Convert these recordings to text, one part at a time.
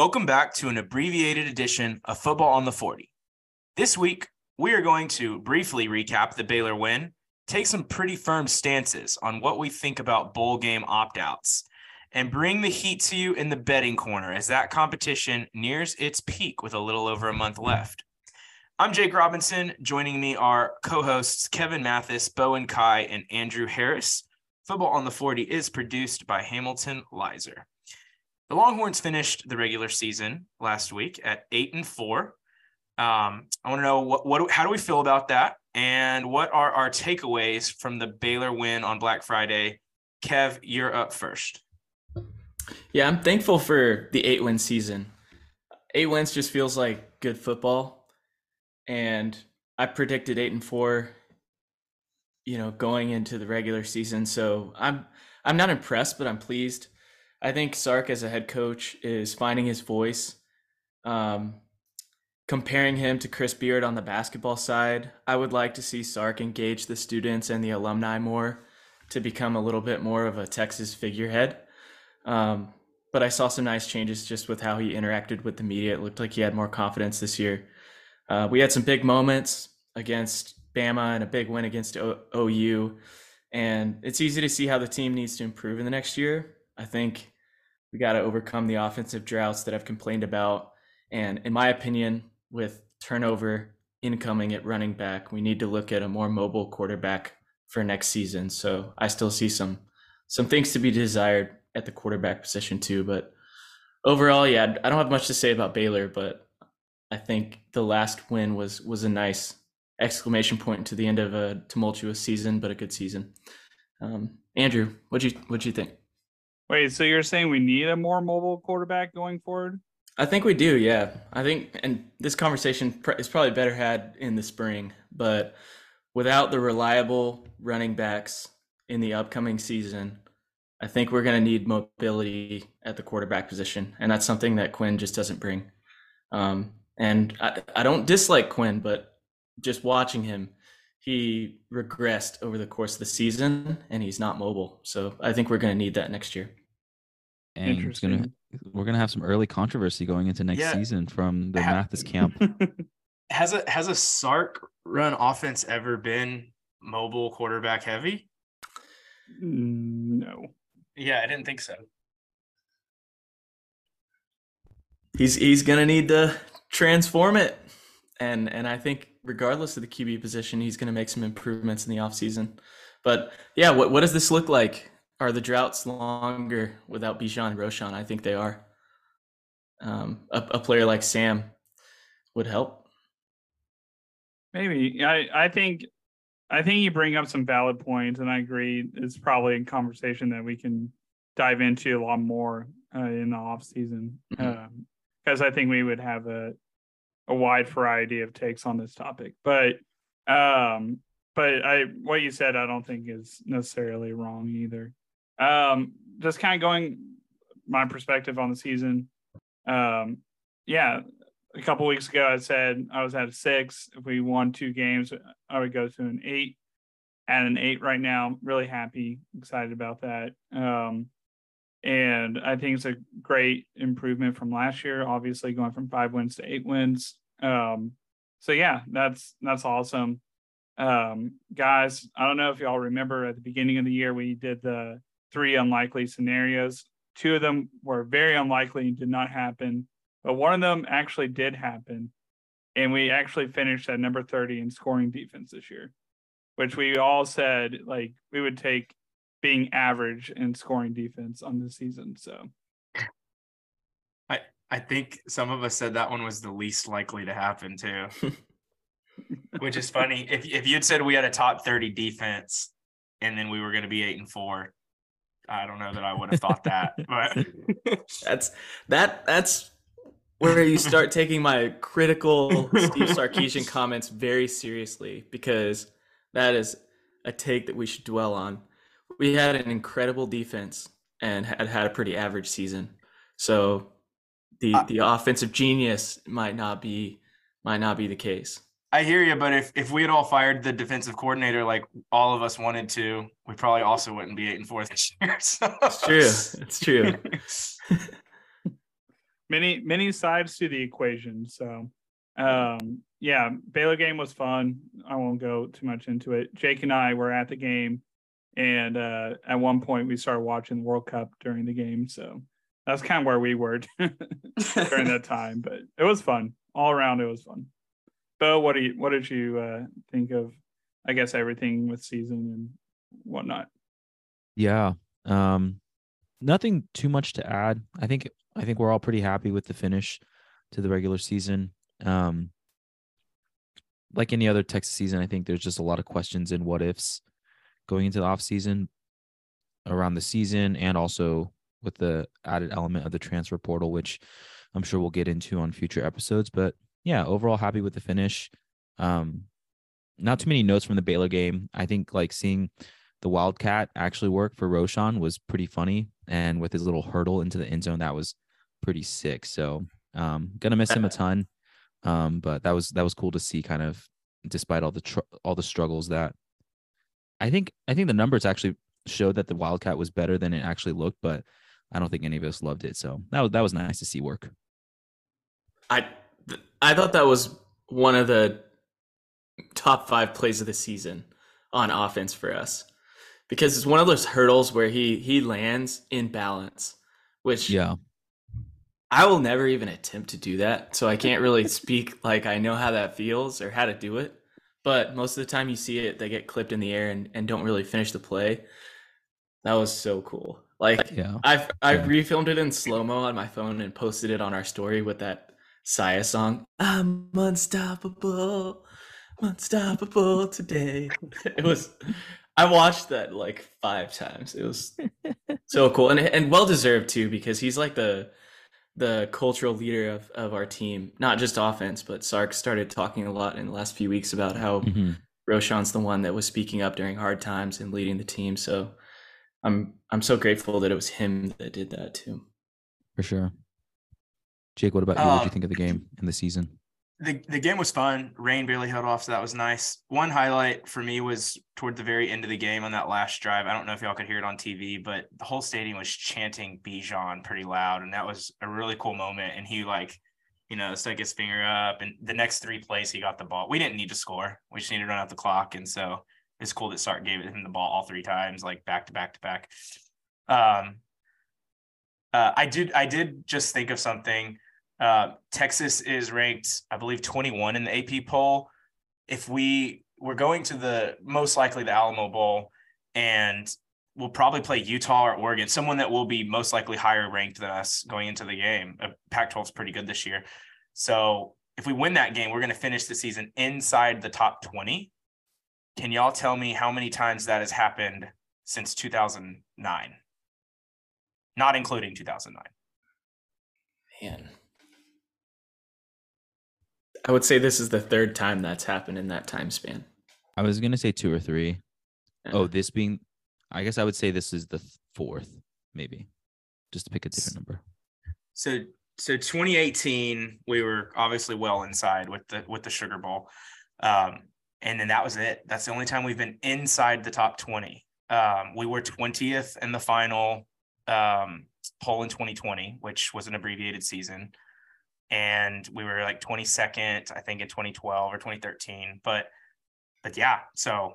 Welcome back to an abbreviated edition of Football on the 40. This week, we are going to briefly recap the Baylor win, take some pretty firm stances on what we think about bowl game opt outs, and bring the heat to you in the betting corner as that competition nears its peak with a little over a month left. I'm Jake Robinson. Joining me are co hosts Kevin Mathis, Bowen Kai, and Andrew Harris. Football on the 40 is produced by Hamilton Lizer. The Longhorns finished the regular season last week at eight and four. Um, I want to know what, what, how do we feel about that, and what are our takeaways from the Baylor win on Black Friday? Kev, you're up first. Yeah, I'm thankful for the eight win season. Eight wins just feels like good football, and I predicted eight and four. You know, going into the regular season, so I'm I'm not impressed, but I'm pleased. I think Sark as a head coach is finding his voice. Um, comparing him to Chris Beard on the basketball side, I would like to see Sark engage the students and the alumni more to become a little bit more of a Texas figurehead. Um, but I saw some nice changes just with how he interacted with the media. It looked like he had more confidence this year. Uh, we had some big moments against Bama and a big win against o- OU. And it's easy to see how the team needs to improve in the next year. I think we got to overcome the offensive droughts that I've complained about. And in my opinion, with turnover incoming at running back, we need to look at a more mobile quarterback for next season. So I still see some some things to be desired at the quarterback position too. But overall, yeah, I don't have much to say about Baylor, but I think the last win was was a nice exclamation point to the end of a tumultuous season, but a good season. Um, Andrew, what you what you think? Wait, so you're saying we need a more mobile quarterback going forward? I think we do, yeah. I think, and this conversation is probably better had in the spring, but without the reliable running backs in the upcoming season, I think we're going to need mobility at the quarterback position, and that's something that Quinn just doesn't bring. Um, and I, I don't dislike Quinn, but just watching him, he regressed over the course of the season, and he's not mobile. So I think we're going to need that next year and it's gonna we're gonna have some early controversy going into next yeah. season from the ha- Mathis camp. has a has a Sark run offense ever been mobile quarterback heavy? Mm, no. Yeah, I didn't think so. He's he's gonna need to transform it. And and I think regardless of the QB position, he's gonna make some improvements in the offseason. But yeah, what what does this look like? Are the droughts longer without Bijan and Roschon? I think they are. Um, a, a, player like Sam would help. Maybe I I think I think you bring up some valid points, and I agree. It's probably a conversation that we can dive into a lot more uh, in the off season because mm-hmm. um, I think we would have a a wide variety of takes on this topic. But um, but I what you said I don't think is necessarily wrong either. Um, just kind of going my perspective on the season. Um, yeah, a couple weeks ago I said I was at a six. If we won two games, I would go to an eight. At an eight right now, really happy, excited about that. Um, and I think it's a great improvement from last year. Obviously, going from five wins to eight wins. Um, so yeah, that's that's awesome. Um, guys, I don't know if y'all remember at the beginning of the year we did the three unlikely scenarios. Two of them were very unlikely and did not happen, but one of them actually did happen. And we actually finished at number 30 in scoring defense this year, which we all said like we would take being average in scoring defense on the season. So I I think some of us said that one was the least likely to happen too. Which is funny. If if you'd said we had a top 30 defense and then we were going to be 8 and 4, I don't know that I would have thought that, but that's that that's where you start taking my critical Steve Sarkisian comments very seriously because that is a take that we should dwell on. We had an incredible defense and had had a pretty average season. So the uh, the offensive genius might not be might not be the case. I hear you, but if if we had all fired the defensive coordinator like all of us wanted to, we probably also wouldn't be eight and four this year. So. It's true. It's true. many many sides to the equation. So, um, yeah, Baylor game was fun. I won't go too much into it. Jake and I were at the game, and uh, at one point we started watching the World Cup during the game. So that's kind of where we were during that time. But it was fun all around. It was fun. Bo, what do you what did you uh, think of? I guess everything with season and whatnot. Yeah. Um, nothing too much to add. I think I think we're all pretty happy with the finish to the regular season. Um, like any other Texas season, I think there's just a lot of questions and what ifs going into the off season around the season and also with the added element of the transfer portal, which I'm sure we'll get into on future episodes. But yeah, overall happy with the finish. Um, not too many notes from the Baylor game. I think like seeing the Wildcat actually work for Roschon was pretty funny. And with his little hurdle into the end zone, that was pretty sick. So um gonna miss him a ton. Um, but that was that was cool to see kind of despite all the tr- all the struggles that I think I think the numbers actually showed that the Wildcat was better than it actually looked, but I don't think any of us loved it. So that was that was nice to see work. I I thought that was one of the top five plays of the season on offense for us because it's one of those hurdles where he he lands in balance, which yeah, I will never even attempt to do that. So I can't really speak like I know how that feels or how to do it. But most of the time you see it, they get clipped in the air and, and don't really finish the play. That was so cool. Like yeah. I've I've yeah. refilmed it in slow mo on my phone and posted it on our story with that Sia song. I'm unstoppable, unstoppable today. It was I watched that like five times. It was so cool and and well deserved too because he's like the the cultural leader of, of our team, not just offense, but Sark started talking a lot in the last few weeks about how mm-hmm. Roschon's the one that was speaking up during hard times and leading the team. So I'm I'm so grateful that it was him that did that too. For sure. Jake, what about you? what did you um, think of the game and the season? the the game was fun. Rain barely held off, so that was nice. One highlight for me was toward the very end of the game on that last drive. I don't know if y'all could hear it on TV, but the whole stadium was chanting Bijan pretty loud, and that was a really cool moment. And he like, you know, stuck his finger up, and the next three plays he got the ball. We didn't need to score; we just needed to run out the clock, and so it's cool that Sark gave him the ball all three times, like back to back to back. Um, uh, I did I did just think of something uh, Texas is ranked, I believe, 21 in the AP poll. If we we're going to the most likely the Alamo Bowl, and we'll probably play Utah or Oregon, someone that will be most likely higher ranked than us going into the game. Uh, Pac-12 is pretty good this year, so if we win that game, we're going to finish the season inside the top 20. Can y'all tell me how many times that has happened since 2009? Not including 2009. Man. I would say this is the third time that's happened in that time span. I was gonna say two or three. Uh-huh. Oh, this being, I guess I would say this is the fourth, maybe, just to pick a different number. So, so 2018, we were obviously well inside with the with the Sugar Bowl, um, and then that was it. That's the only time we've been inside the top 20. Um, we were 20th in the final um, poll in 2020, which was an abbreviated season and we were like 22nd i think in 2012 or 2013 but but yeah so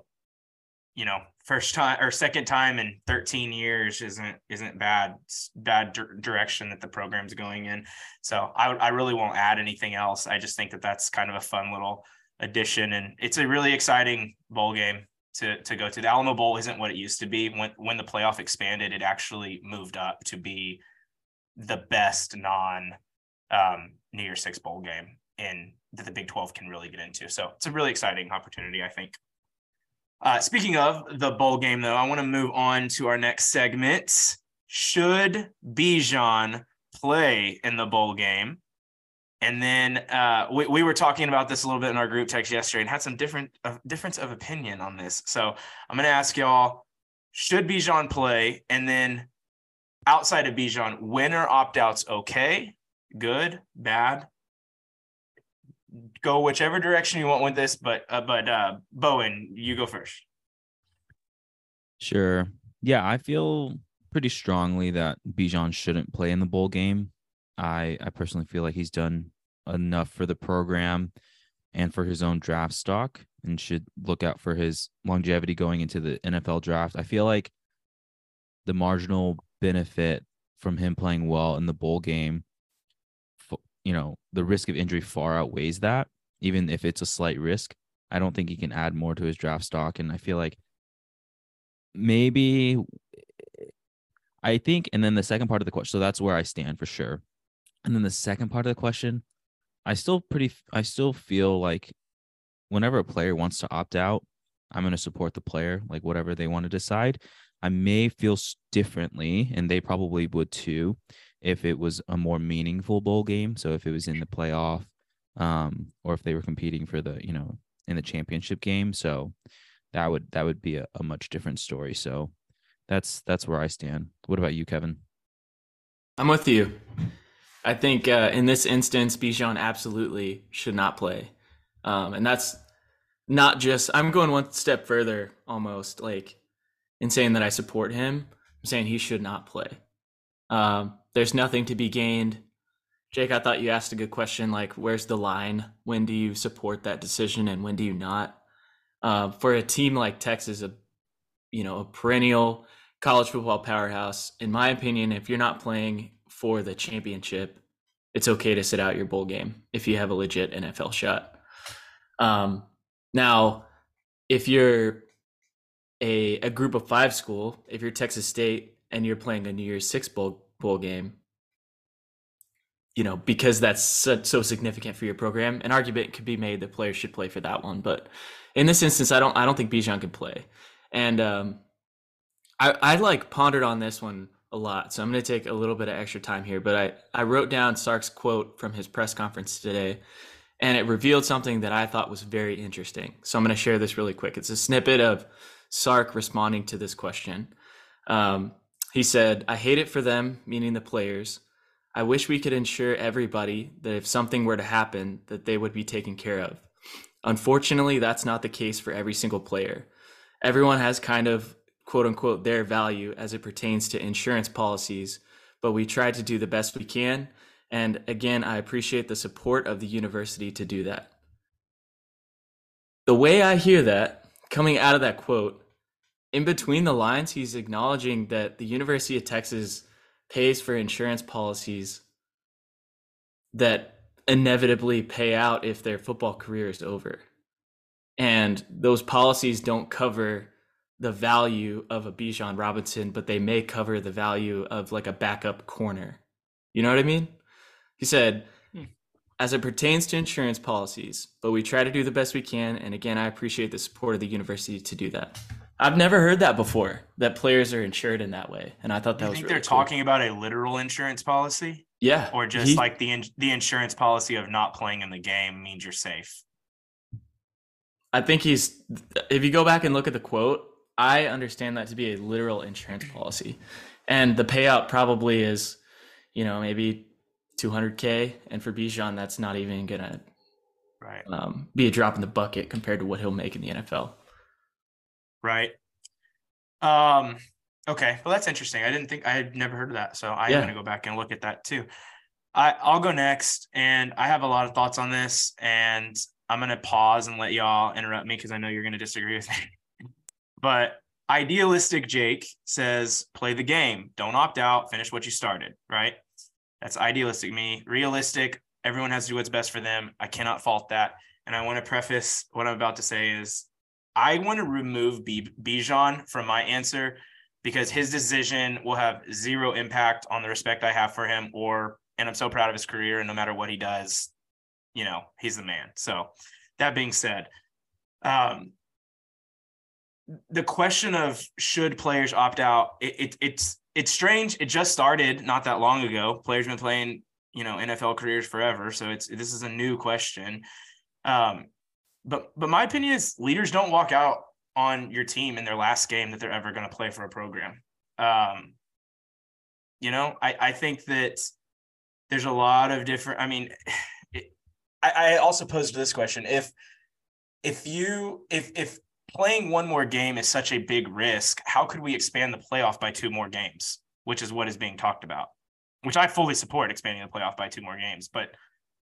you know first time or second time in 13 years isn't isn't bad bad di- direction that the program's going in. So I, I really won't add anything else. I just think that that's kind of a fun little addition and it's a really exciting bowl game to to go to. The alamo bowl isn't what it used to be. When when the playoff expanded it actually moved up to be the best non um, New Year's Six bowl game in that the Big 12 can really get into. So it's a really exciting opportunity, I think. Uh, speaking of the bowl game, though, I want to move on to our next segment. Should Bijan play in the bowl game? And then uh, we, we were talking about this a little bit in our group text yesterday and had some different uh, difference of opinion on this. So I'm going to ask y'all: Should Bijan play? And then outside of Bijan, when are opt outs okay? Good, bad. Go whichever direction you want with this, but uh, but uh, Bowen, you go first. Sure. Yeah, I feel pretty strongly that Bijan shouldn't play in the bowl game. I I personally feel like he's done enough for the program and for his own draft stock and should look out for his longevity going into the NFL draft. I feel like the marginal benefit from him playing well in the bowl game, you know, the risk of injury far outweighs that, even if it's a slight risk. I don't think he can add more to his draft stock. And I feel like maybe I think, and then the second part of the question, so that's where I stand for sure. And then the second part of the question, I still pretty, I still feel like whenever a player wants to opt out, I'm going to support the player, like whatever they want to decide. I may feel differently, and they probably would too, if it was a more meaningful bowl game. So if it was in the playoff, um, or if they were competing for the, you know, in the championship game. So that would that would be a, a much different story. So that's that's where I stand. What about you, Kevin? I'm with you. I think uh, in this instance, Bijan absolutely should not play, um, and that's not just. I'm going one step further, almost like in saying that I support him. I'm saying he should not play. Um, there's nothing to be gained. Jake, I thought you asked a good question. Like, where's the line? When do you support that decision, and when do you not? Uh, for a team like Texas, a you know a perennial college football powerhouse, in my opinion, if you're not playing for the championship, it's okay to sit out your bowl game if you have a legit NFL shot. Um, now, if you're a, a group of five school, if you're Texas State and you're playing a New Year's Six bowl bowl game, you know because that's so, so, significant for your program, an argument could be made that players should play for that one. But in this instance, I don't I don't think Bijan can play, and um, I I like pondered on this one a lot, so I'm going to take a little bit of extra time here. But I I wrote down Sark's quote from his press conference today and it revealed something that I thought was very interesting. So I'm going to share this really quick. It's a snippet of Sark responding to this question. Um, he said, I hate it for them, meaning the players. I wish we could ensure everybody that if something were to happen, that they would be taken care of. Unfortunately, that's not the case for every single player. Everyone has kind of quote unquote their value as it pertains to insurance policies, but we try to do the best we can. And again, I appreciate the support of the university to do that. The way I hear that coming out of that quote in between the lines, he's acknowledging that the University of Texas pays for insurance policies that inevitably pay out if their football career is over. And those policies don't cover the value of a Bijan Robinson, but they may cover the value of like a backup corner. You know what I mean? He said, hmm. as it pertains to insurance policies, but we try to do the best we can. And again, I appreciate the support of the university to do that. I've never heard that before. That players are insured in that way, and I thought that you was. Think really they're cool. talking about a literal insurance policy? Yeah, or just he, like the the insurance policy of not playing in the game means you're safe. I think he's. If you go back and look at the quote, I understand that to be a literal insurance policy, and the payout probably is, you know, maybe 200k, and for Bijan, that's not even gonna right um, be a drop in the bucket compared to what he'll make in the NFL. Right. Um, okay. Well, that's interesting. I didn't think I had never heard of that. So I'm yeah. going to go back and look at that too. I, I'll go next. And I have a lot of thoughts on this. And I'm going to pause and let y'all interrupt me because I know you're going to disagree with me. but idealistic Jake says, play the game. Don't opt out. Finish what you started. Right. That's idealistic me. Realistic. Everyone has to do what's best for them. I cannot fault that. And I want to preface what I'm about to say is I want to remove B- Bijan from my answer because his decision will have zero impact on the respect I have for him or and I'm so proud of his career and no matter what he does, you know, he's the man. So that being said, um the question of should players opt out, it, it it's it's strange. It just started not that long ago. Players been playing, you know, NFL careers forever. So it's this is a new question. Um, but but my opinion is leaders don't walk out on your team in their last game that they're ever going to play for a program. Um, you know, I, I think that there's a lot of different. I mean, it, I, I also posed this question: if if you if if playing one more game is such a big risk, how could we expand the playoff by two more games, which is what is being talked about? which I fully support expanding the playoff by two more games. But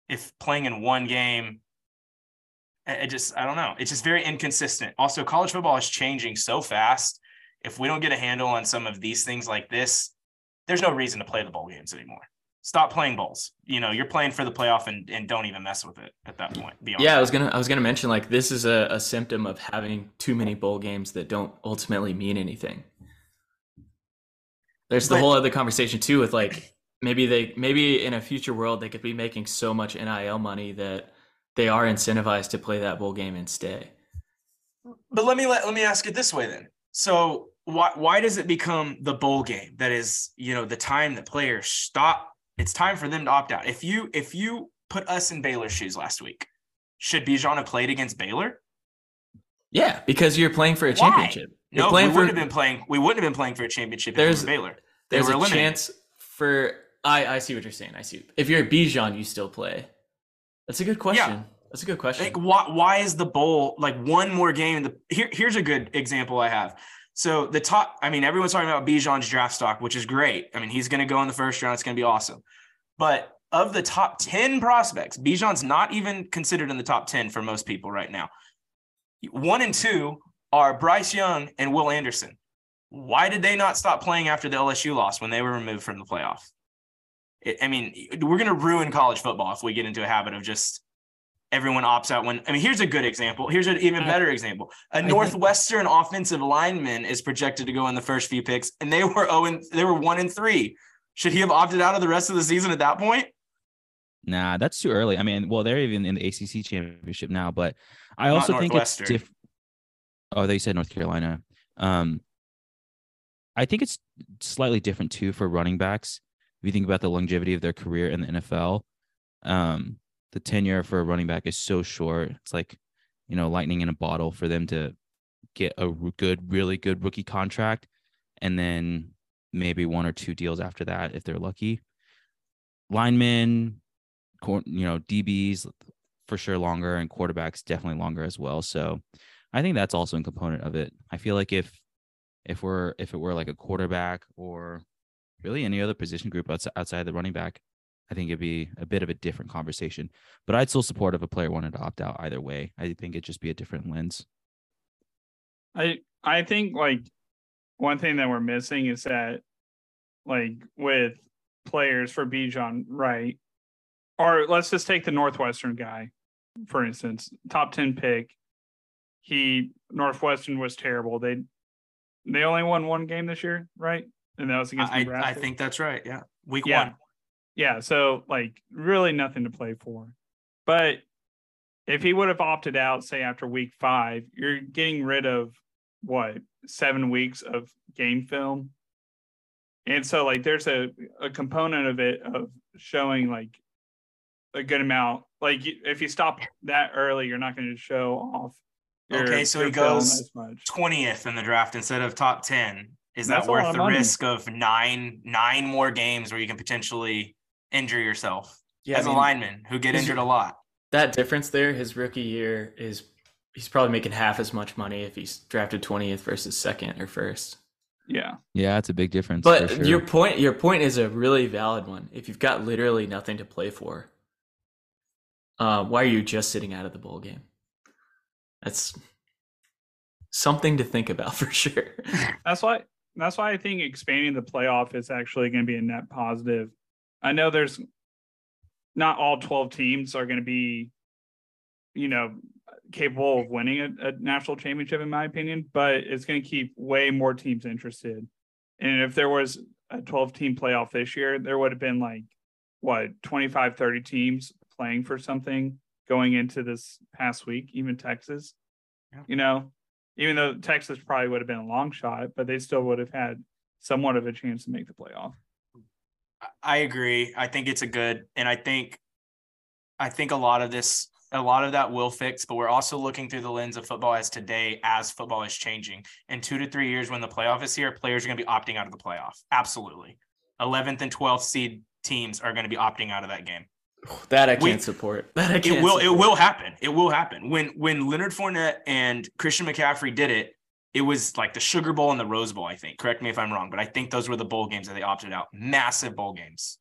if playing in one game, it just I don't know. It's just very inconsistent. Also, college football is changing so fast. If we don't get a handle on some of these things like this, there's no reason to play the bowl games anymore. Stop playing bowls. You know, you're playing for the playoff and, and don't even mess with it at that point. yeah, I was gonna I was gonna mention like this is a, a symptom of having too many bowl games that don't ultimately mean anything. There's the but, whole other conversation too with like maybe they maybe in a future world they could be making so much NIL money that they are incentivized to play that bowl game and stay. But let me let, let me ask it this way then. So why why does it become the bowl game that is, you know, the time that players stop it's time for them to opt out. If you if you put us in Baylor's shoes last week, should Bijan have played against Baylor? Yeah, because you're playing for a championship. No, we wouldn't have been playing. We wouldn't have been playing for a championship there's, if we Baylor. They there's a chance for. I I see what you're saying. I see. If you're Bijan, you still play. That's a good question. Yeah. That's a good question. Like, why, why is the bowl like one more game? The here, here's a good example I have. So the top, I mean, everyone's talking about Bijan's draft stock, which is great. I mean, he's going to go in the first round. It's going to be awesome. But of the top 10 prospects, Bijan's not even considered in the top 10 for most people right now. One and two are Bryce Young and Will Anderson. Why did they not stop playing after the LSU loss when they were removed from the playoff? It, I mean, we're going to ruin college football if we get into a habit of just everyone opts out when I mean here's a good example. Here's an even better example. A Northwestern offensive lineman is projected to go in the first few picks, and they were oh and they were one and three. Should he have opted out of the rest of the season at that point? Nah, that's too early. I mean, well, they're even in the ACC championship now, but I also think it's different. Oh, they said North Carolina. Um, I think it's slightly different too for running backs. If you think about the longevity of their career in the NFL, um, the tenure for a running back is so short. It's like, you know, lightning in a bottle for them to get a good, really good rookie contract, and then maybe one or two deals after that if they're lucky. Linemen, you know, DBs for sure longer, and quarterbacks definitely longer as well. So, I think that's also a component of it. I feel like if if we're if it were like a quarterback or really any other position group outside the running back, I think it'd be a bit of a different conversation. But I'd still support if a player wanted to opt out either way. I think it'd just be a different lens. I I think like one thing that we're missing is that like with players for Bijan, right? Or let's just take the Northwestern guy, for instance, top 10 pick. He Northwestern was terrible. They they only won one game this year, right? And that was against I, Nebraska. I think that's right. Yeah. Week yeah. one. Yeah, so like really nothing to play for. But if he would have opted out, say after week five, you're getting rid of what seven weeks of game film. And so like there's a, a component of it of showing like a good amount. Like if you stop that early, you're not going to show off. Your, okay, so he goes twentieth in the draft instead of top ten. Is that worth the money. risk of nine nine more games where you can potentially injure yourself yeah, as I mean, a lineman who get injured a lot. That difference there, his rookie year is he's probably making half as much money if he's drafted 20th versus second or first. Yeah. Yeah, it's a big difference. But sure. your point your point is a really valid one. If you've got literally nothing to play for, uh, why are you just sitting out of the bowl game? That's something to think about for sure. That's why that's why I think expanding the playoff is actually going to be a net positive I know there's not all 12 teams are going to be, you know, capable of winning a, a, national championship, in my opinion, but it's going to keep way more teams interested. And if there was a 12 team playoff this year, there would have been like, what, 25, 30 teams playing for something going into this past week, even Texas, yeah. you know, even though Texas probably would have been a long shot, but they still would have had somewhat of a chance to make the playoff. I agree. I think it's a good, and I think, I think a lot of this, a lot of that will fix. But we're also looking through the lens of football as today, as football is changing. In two to three years, when the playoff is here, players are going to be opting out of the playoff. Absolutely, eleventh and twelfth seed teams are going to be opting out of that game. That I can't we, support. That I can't. It will. Support. It will happen. It will happen. When when Leonard Fournette and Christian McCaffrey did it, it was like the Sugar Bowl and the Rose Bowl, I think. Correct me if I'm wrong, but I think those were the bowl games that they opted out. Massive bowl games.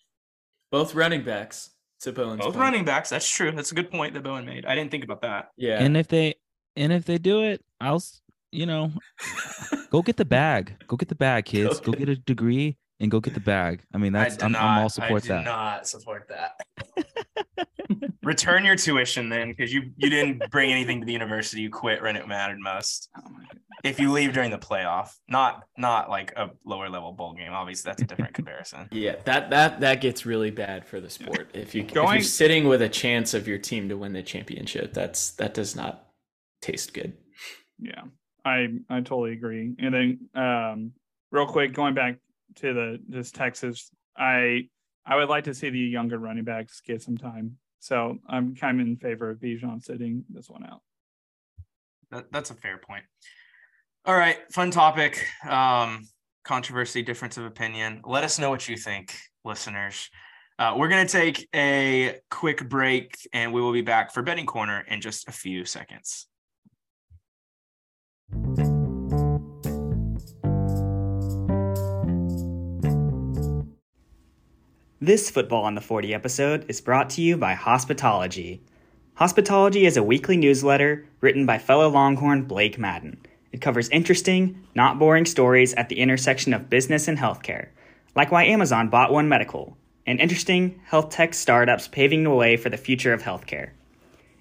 Both running backs. To Bowen's Both point. running backs. That's true. That's a good point that Bowen made. I didn't think about that. Yeah. And if they and if they do it, I'll you know go get the bag. Go get the bag, kids. Go get- get a degree and go get the bag. I mean, that's I I'm, not, I'm all support I do that. not support that. Return your tuition then, because you you didn't bring anything to the university. You quit when it mattered most. Oh. If you leave during the playoff, not not like a lower level bowl game. Obviously, that's a different comparison. Yeah, that that that gets really bad for the sport. If you if Going- you're sitting with a chance of your team to win the championship, that's that does not taste good. Yeah, I I totally agree. And then um, real quick, going back to the just Texas, I I would like to see the younger running backs get some time. So I'm kind of in favor of Bijan sitting this one out. That, that's a fair point. All right, fun topic. Um, controversy, difference of opinion. Let us know what you think, listeners. Uh, we're going to take a quick break and we will be back for betting corner in just a few seconds. This Football on the 40 episode is brought to you by Hospitalogy. Hospitalogy is a weekly newsletter written by fellow Longhorn Blake Madden. It covers interesting, not boring stories at the intersection of business and healthcare, like why Amazon bought One Medical, and interesting health tech startups paving the way for the future of healthcare.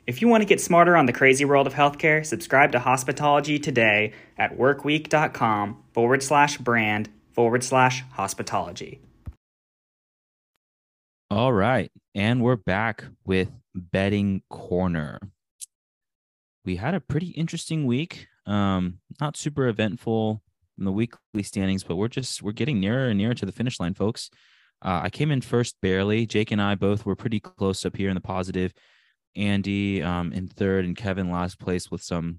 If you want to get smarter on the crazy world of healthcare, subscribe to Hospitalogy today at workweek.com forward slash brand forward slash hospitalogy. All right. And we're back with betting corner. We had a pretty interesting week. Um, not super eventful in the weekly standings, but we're just we're getting nearer and nearer to the finish line, folks. Uh, I came in first barely. Jake and I both were pretty close up here in the positive. Andy um, in third and Kevin last place with some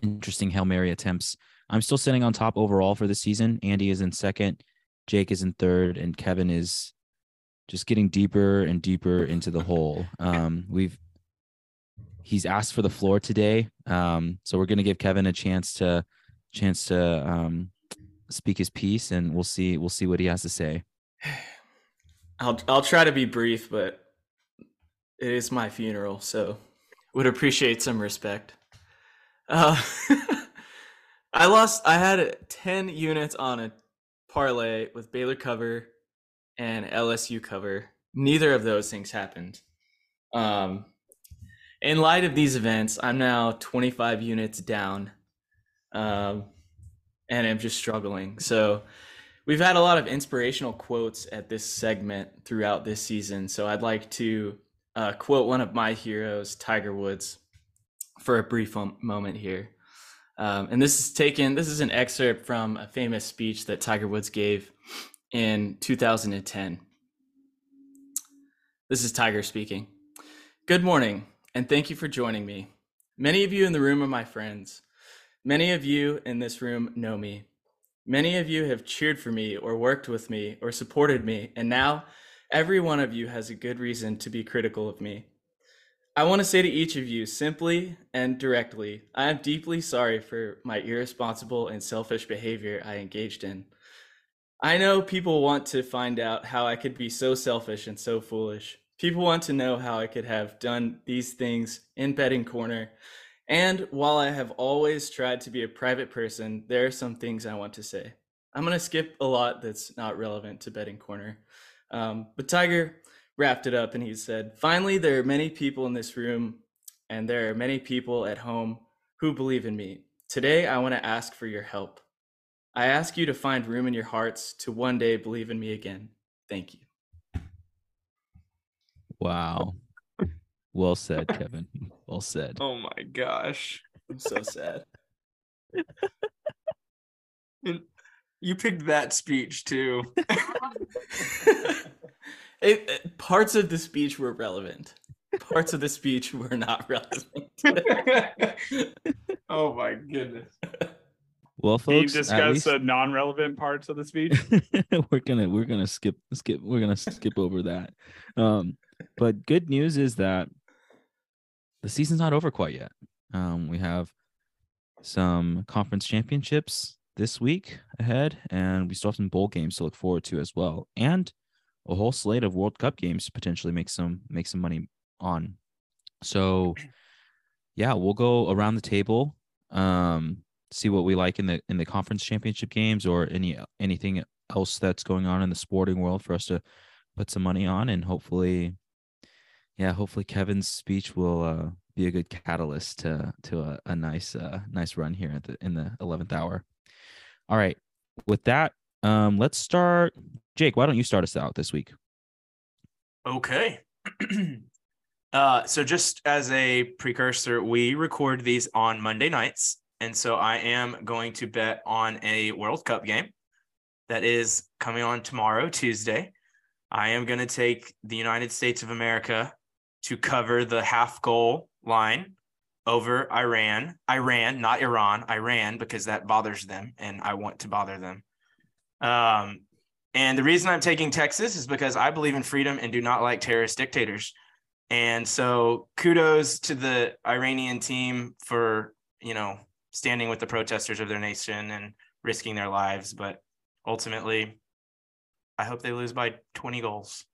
interesting Hail Mary attempts. I'm still sitting on top overall for the season. Andy is in second, Jake is in third, and Kevin is just getting deeper and deeper into the hole. Um, we've he's asked for the floor today, um, so we're going to give Kevin a chance to chance to um, speak his piece, and we'll see we'll see what he has to say. I'll I'll try to be brief, but it is my funeral, so would appreciate some respect. Uh, I lost. I had ten units on a parlay with Baylor cover and LSU cover. Neither of those things happened. Um, in light of these events, I'm now 25 units down, um, and I'm just struggling. So. We've had a lot of inspirational quotes at this segment throughout this season, so I'd like to uh, quote one of my heroes, Tiger Woods, for a brief moment here. Um, and this is taken, this is an excerpt from a famous speech that Tiger Woods gave in 2010. This is Tiger speaking. Good morning, and thank you for joining me. Many of you in the room are my friends. Many of you in this room know me. Many of you have cheered for me or worked with me or supported me, and now every one of you has a good reason to be critical of me. I want to say to each of you simply and directly, I am deeply sorry for my irresponsible and selfish behavior I engaged in. I know people want to find out how I could be so selfish and so foolish. People want to know how I could have done these things in betting corner and while I have always tried to be a private person, there are some things I want to say. I'm going to skip a lot that's not relevant to Betting Corner. Um, but Tiger wrapped it up and he said, Finally, there are many people in this room and there are many people at home who believe in me. Today, I want to ask for your help. I ask you to find room in your hearts to one day believe in me again. Thank you. Wow. Well said, Kevin. Well said. Oh my gosh. I'm so sad. And you picked that speech too. It- it- parts of the speech were relevant. Parts of the speech were not relevant. oh my goodness. Well, folks, at discuss least the non-relevant parts of the speech? we're gonna we're gonna skip skip we're gonna skip over that. Um, but good news is that the season's not over quite yet. Um, we have some conference championships this week ahead, and we still have some bowl games to look forward to as well, and a whole slate of World Cup games to potentially make some make some money on. So, yeah, we'll go around the table, um, see what we like in the in the conference championship games or any anything else that's going on in the sporting world for us to put some money on, and hopefully, yeah, hopefully Kevin's speech will uh, be a good catalyst to to a, a nice uh, nice run here at the in the eleventh hour. All right, with that, um, let's start. Jake, why don't you start us out this week? Okay. uh, so just as a precursor, we record these on Monday nights. And so I am going to bet on a World Cup game that is coming on tomorrow, Tuesday. I am going to take the United States of America to cover the half goal line over Iran. Iran, not Iran, Iran, because that bothers them and I want to bother them. Um, and the reason I'm taking Texas is because I believe in freedom and do not like terrorist dictators. And so kudos to the Iranian team for, you know, standing with the protesters of their nation and risking their lives. But ultimately, I hope they lose by 20 goals.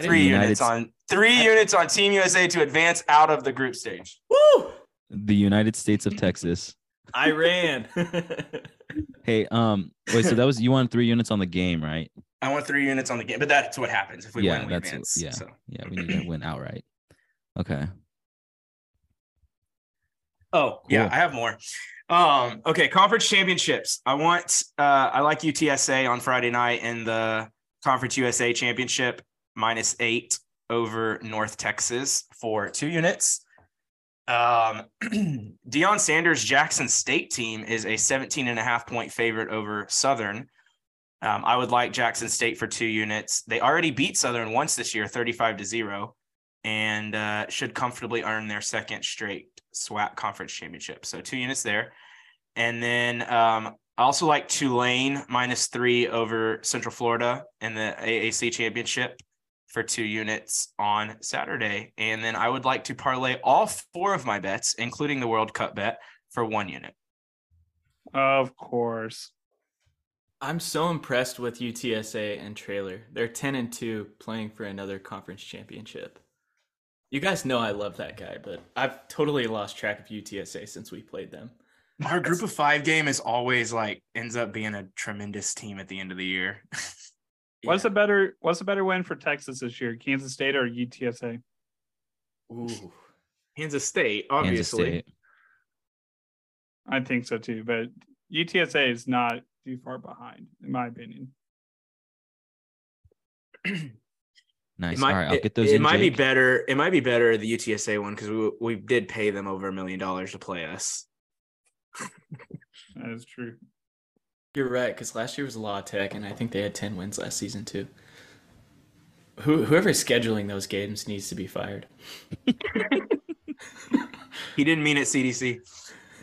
Three United units S- on three I- units on Team USA to advance out of the group stage. Woo! The United States of Texas. Iran. Hey, um, wait, so that was you won three units on the game, right? I want three units on the game, but that's what happens if we Yeah, win. We that's- advance. yeah. So. Yeah, we need to win outright. Okay. Oh, yeah, I have more. Um, okay, conference championships. I want uh I like UTSA on Friday night in the Conference USA championship minus eight over North Texas for two units. Um Deion Sanders Jackson State team is a 17 and a half point favorite over Southern. Um, I would like Jackson State for two units. They already beat Southern once this year, 35 to zero, and uh, should comfortably earn their second straight SWAC conference championship. So two units there. And then um, I also like Tulane minus three over Central Florida in the AAC championship for two units on Saturday. And then I would like to parlay all four of my bets, including the World Cup bet, for one unit. Of course. I'm so impressed with UTSA and Traylor. They're 10 and 2 playing for another conference championship. You guys know I love that guy, but I've totally lost track of UTSA since we played them. Our group of five game is always like ends up being a tremendous team at the end of the year. What's a better what's a better win for Texas this year? Kansas State or UTSA? Ooh. Kansas State, Kansas obviously. State. I think so too, but UTSA is not too far behind, in my opinion. Nice. It might, All right, I'll get those it in. might be better. It might be better the UTSA one because we we did pay them over a million dollars to play us. That is true. You're right, because last year was La Tech, and I think they had 10 wins last season, too. Who, whoever's scheduling those games needs to be fired. He didn't mean it, CDC.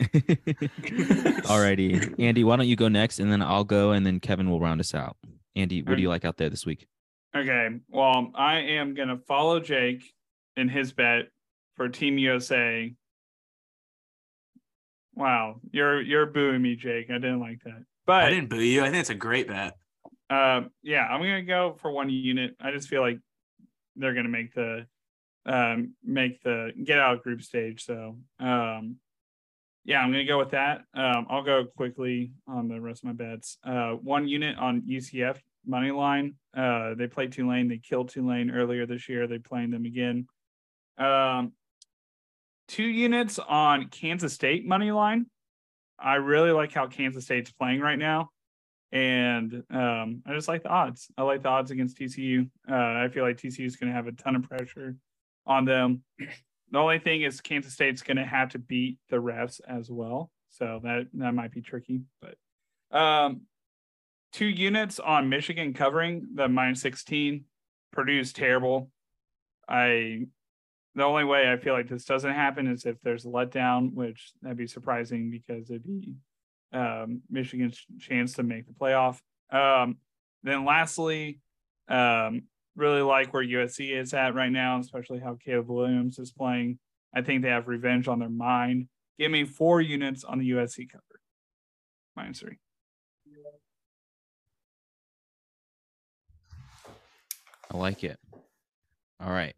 Alrighty, Andy, why don't you go next, and then I'll go, and then Kevin will round us out. Andy, what do you like out there this week? Okay. Well, I am gonna follow Jake in his bet for Team USA. Wow, you're you're booing me, Jake. I didn't like that. But I didn't boo you. I think it's a great bet. Uh, yeah, I'm gonna go for one unit. I just feel like they're gonna make the um make the get out group stage. So um yeah, I'm gonna go with that. Um I'll go quickly on the rest of my bets. Uh one unit on UCF money line. Uh they played Tulane, they killed Tulane earlier this year. They're playing them again. Um two units on Kansas State money line. I really like how Kansas State's playing right now and um, I just like the odds. I like the odds against TCU. Uh, I feel like TCU is going to have a ton of pressure on them. The only thing is Kansas State's going to have to beat the refs as well, so that that might be tricky. But um, two units on Michigan covering the minus sixteen. Purdue's terrible. I the only way I feel like this doesn't happen is if there's a letdown, which that'd be surprising because it'd be um, Michigan's chance to make the playoff. Um, then lastly, um, really like where USC is at right now, especially how Caleb Williams is playing. I think they have revenge on their mind. Give me four units on the USC cover. Minus three. I like it. All right.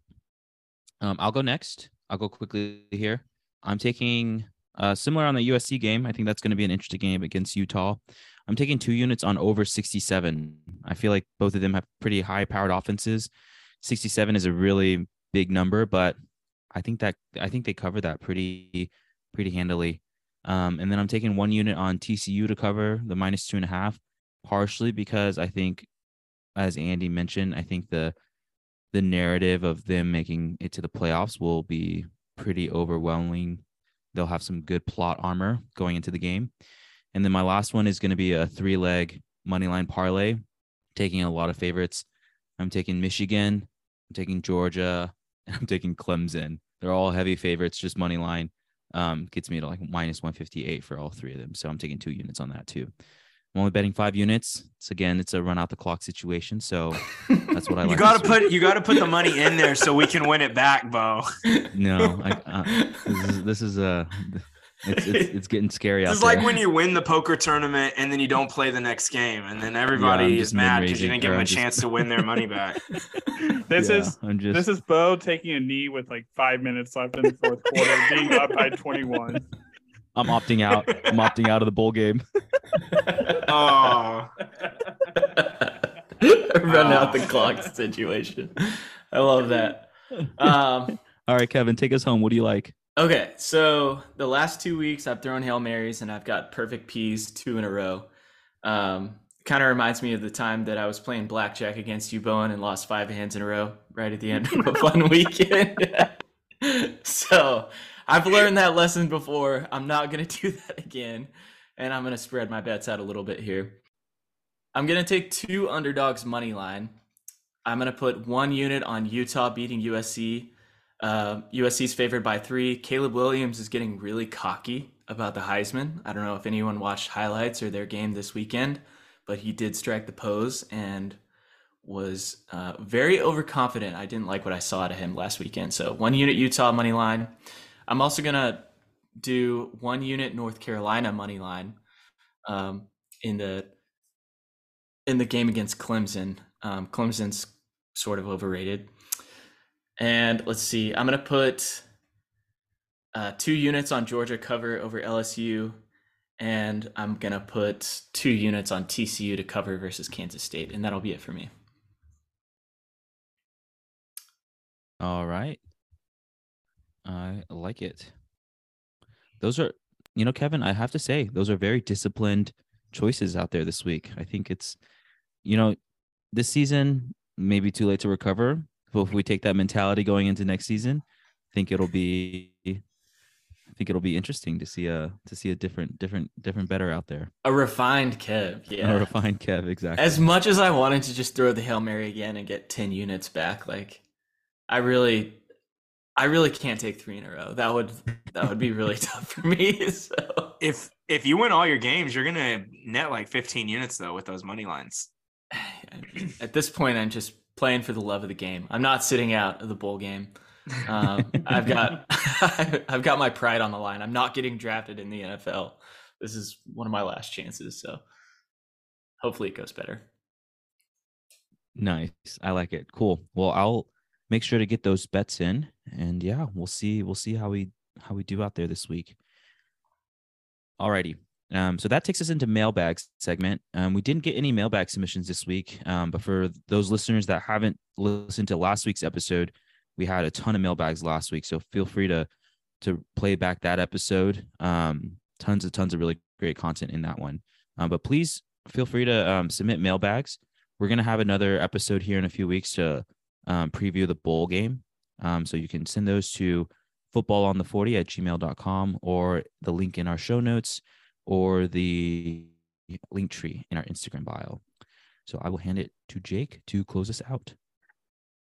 Um, I'll go next. I'll go quickly here. I'm taking uh, similar on the USC game. I think that's going to be an interesting game against Utah. I'm taking two units on over 67. I feel like both of them have pretty high powered offenses. 67 is a really big number, but I think that I think they cover that pretty pretty handily. Um, and then I'm taking one unit on TCU to cover the minus two and a half, partially because I think, as Andy mentioned, I think the the narrative of them making it to the playoffs will be pretty overwhelming. They'll have some good plot armor going into the game. And then my last one is going to be a three leg money line parlay, taking a lot of favorites. I'm taking Michigan, I'm taking Georgia, and I'm taking Clemson. They're all heavy favorites, just money line. Um, gets me to like minus 158 for all three of them. So I'm taking two units on that too. I'm only betting five units. It's again, it's a run out the clock situation. So that's what I like. You got to put you got to put the money in there so we can win it back, Bo. No, I, uh, this is this is a. Uh, it's, it's, it's getting scary It's like when you win the poker tournament and then you don't play the next game, and then everybody I'm is mad because you didn't give them a I'm just- chance to win their money back. This Yeah, is I'm just this is Bo taking a knee with like five minutes left in the fourth quarter, being up by 21. I'm opting out. I'm opting out of the bowl game. Oh, Run out the clock situation. I love that. Um, All right, Kevin, take us home. What do you like? okay, so the last two weeks I've thrown Hail Marys and I've got perfect peas two in a row. Um, kind of reminds me of the time that I was playing blackjack against you, Bowen, and lost five hands in a row right at the end of a fun weekend. so I've learned that lesson before. I'm not going to do that again. And I'm going to spread my bets out a little bit here. I'm going to take two underdogs money line. I'm going to put one unit on Utah beating USC. Uh, USC's favored by three. Caleb Williams is getting really cocky about the Heisman. I don't know if anyone watched highlights or their game this weekend, but he did strike the pose and was uh, very overconfident. I didn't like what I saw out of him last weekend. So one unit Utah money line. I'm also gonna do one unit North Carolina money line um, in the in the game against Clemson. Um, Clemson's sort of overrated. And let's see, I'm gonna put uh, two units on Georgia cover over LSU, and I'm gonna put two units on TCU to cover versus Kansas State, and that'll be it for me. All right. I like it. Those are, you know, Kevin, I have to say, those are very disciplined choices out there this week. I think it's, you know, this season, maybe too late to recover. But if we take that mentality going into next season, I think it'll be, I think it'll be interesting to see a, to see a different, different, different better out there. A refined Kev, yeah. A refined Kev, exactly. As much as I wanted to just throw the Hail Mary again and get 10 units back, like I really I really can't take three in a row. That would that would be really tough for me. So if if you win all your games, you're gonna net like 15 units though with those money lines. at this point I'm just playing for the love of the game. I'm not sitting out of the bowl game. Um, I've got I've got my pride on the line. I'm not getting drafted in the NFL. This is one of my last chances, so hopefully it goes better. Nice. I like it. Cool. Well, I'll make sure to get those bets in and yeah, we'll see we'll see how we how we do out there this week. Alrighty. Um, so that takes us into mailbag segment. Um, we didn't get any mailbag submissions this week, um, but for those listeners that haven't listened to last week's episode, we had a ton of mailbags last week. So feel free to to play back that episode. Um, tons of tons of really great content in that one. Um, but please feel free to um, submit mailbags. We're gonna have another episode here in a few weeks to um, preview the bowl game. Um, so you can send those to football on the 40 at gmail.com or the link in our show notes or the link tree in our Instagram bio. So I will hand it to Jake to close us out.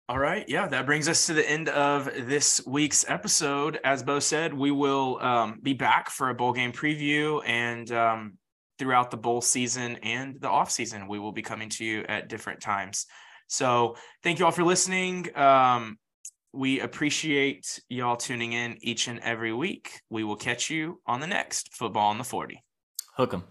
All right. Yeah, that brings us to the end of this week's episode. As Bo said, we will um, be back for a bowl game preview and um, throughout the bowl season and the off season, we will be coming to you at different times. So thank you all for listening. Um, we appreciate y'all tuning in each and every week. We will catch you on the next Football on the 40. Hook 'em.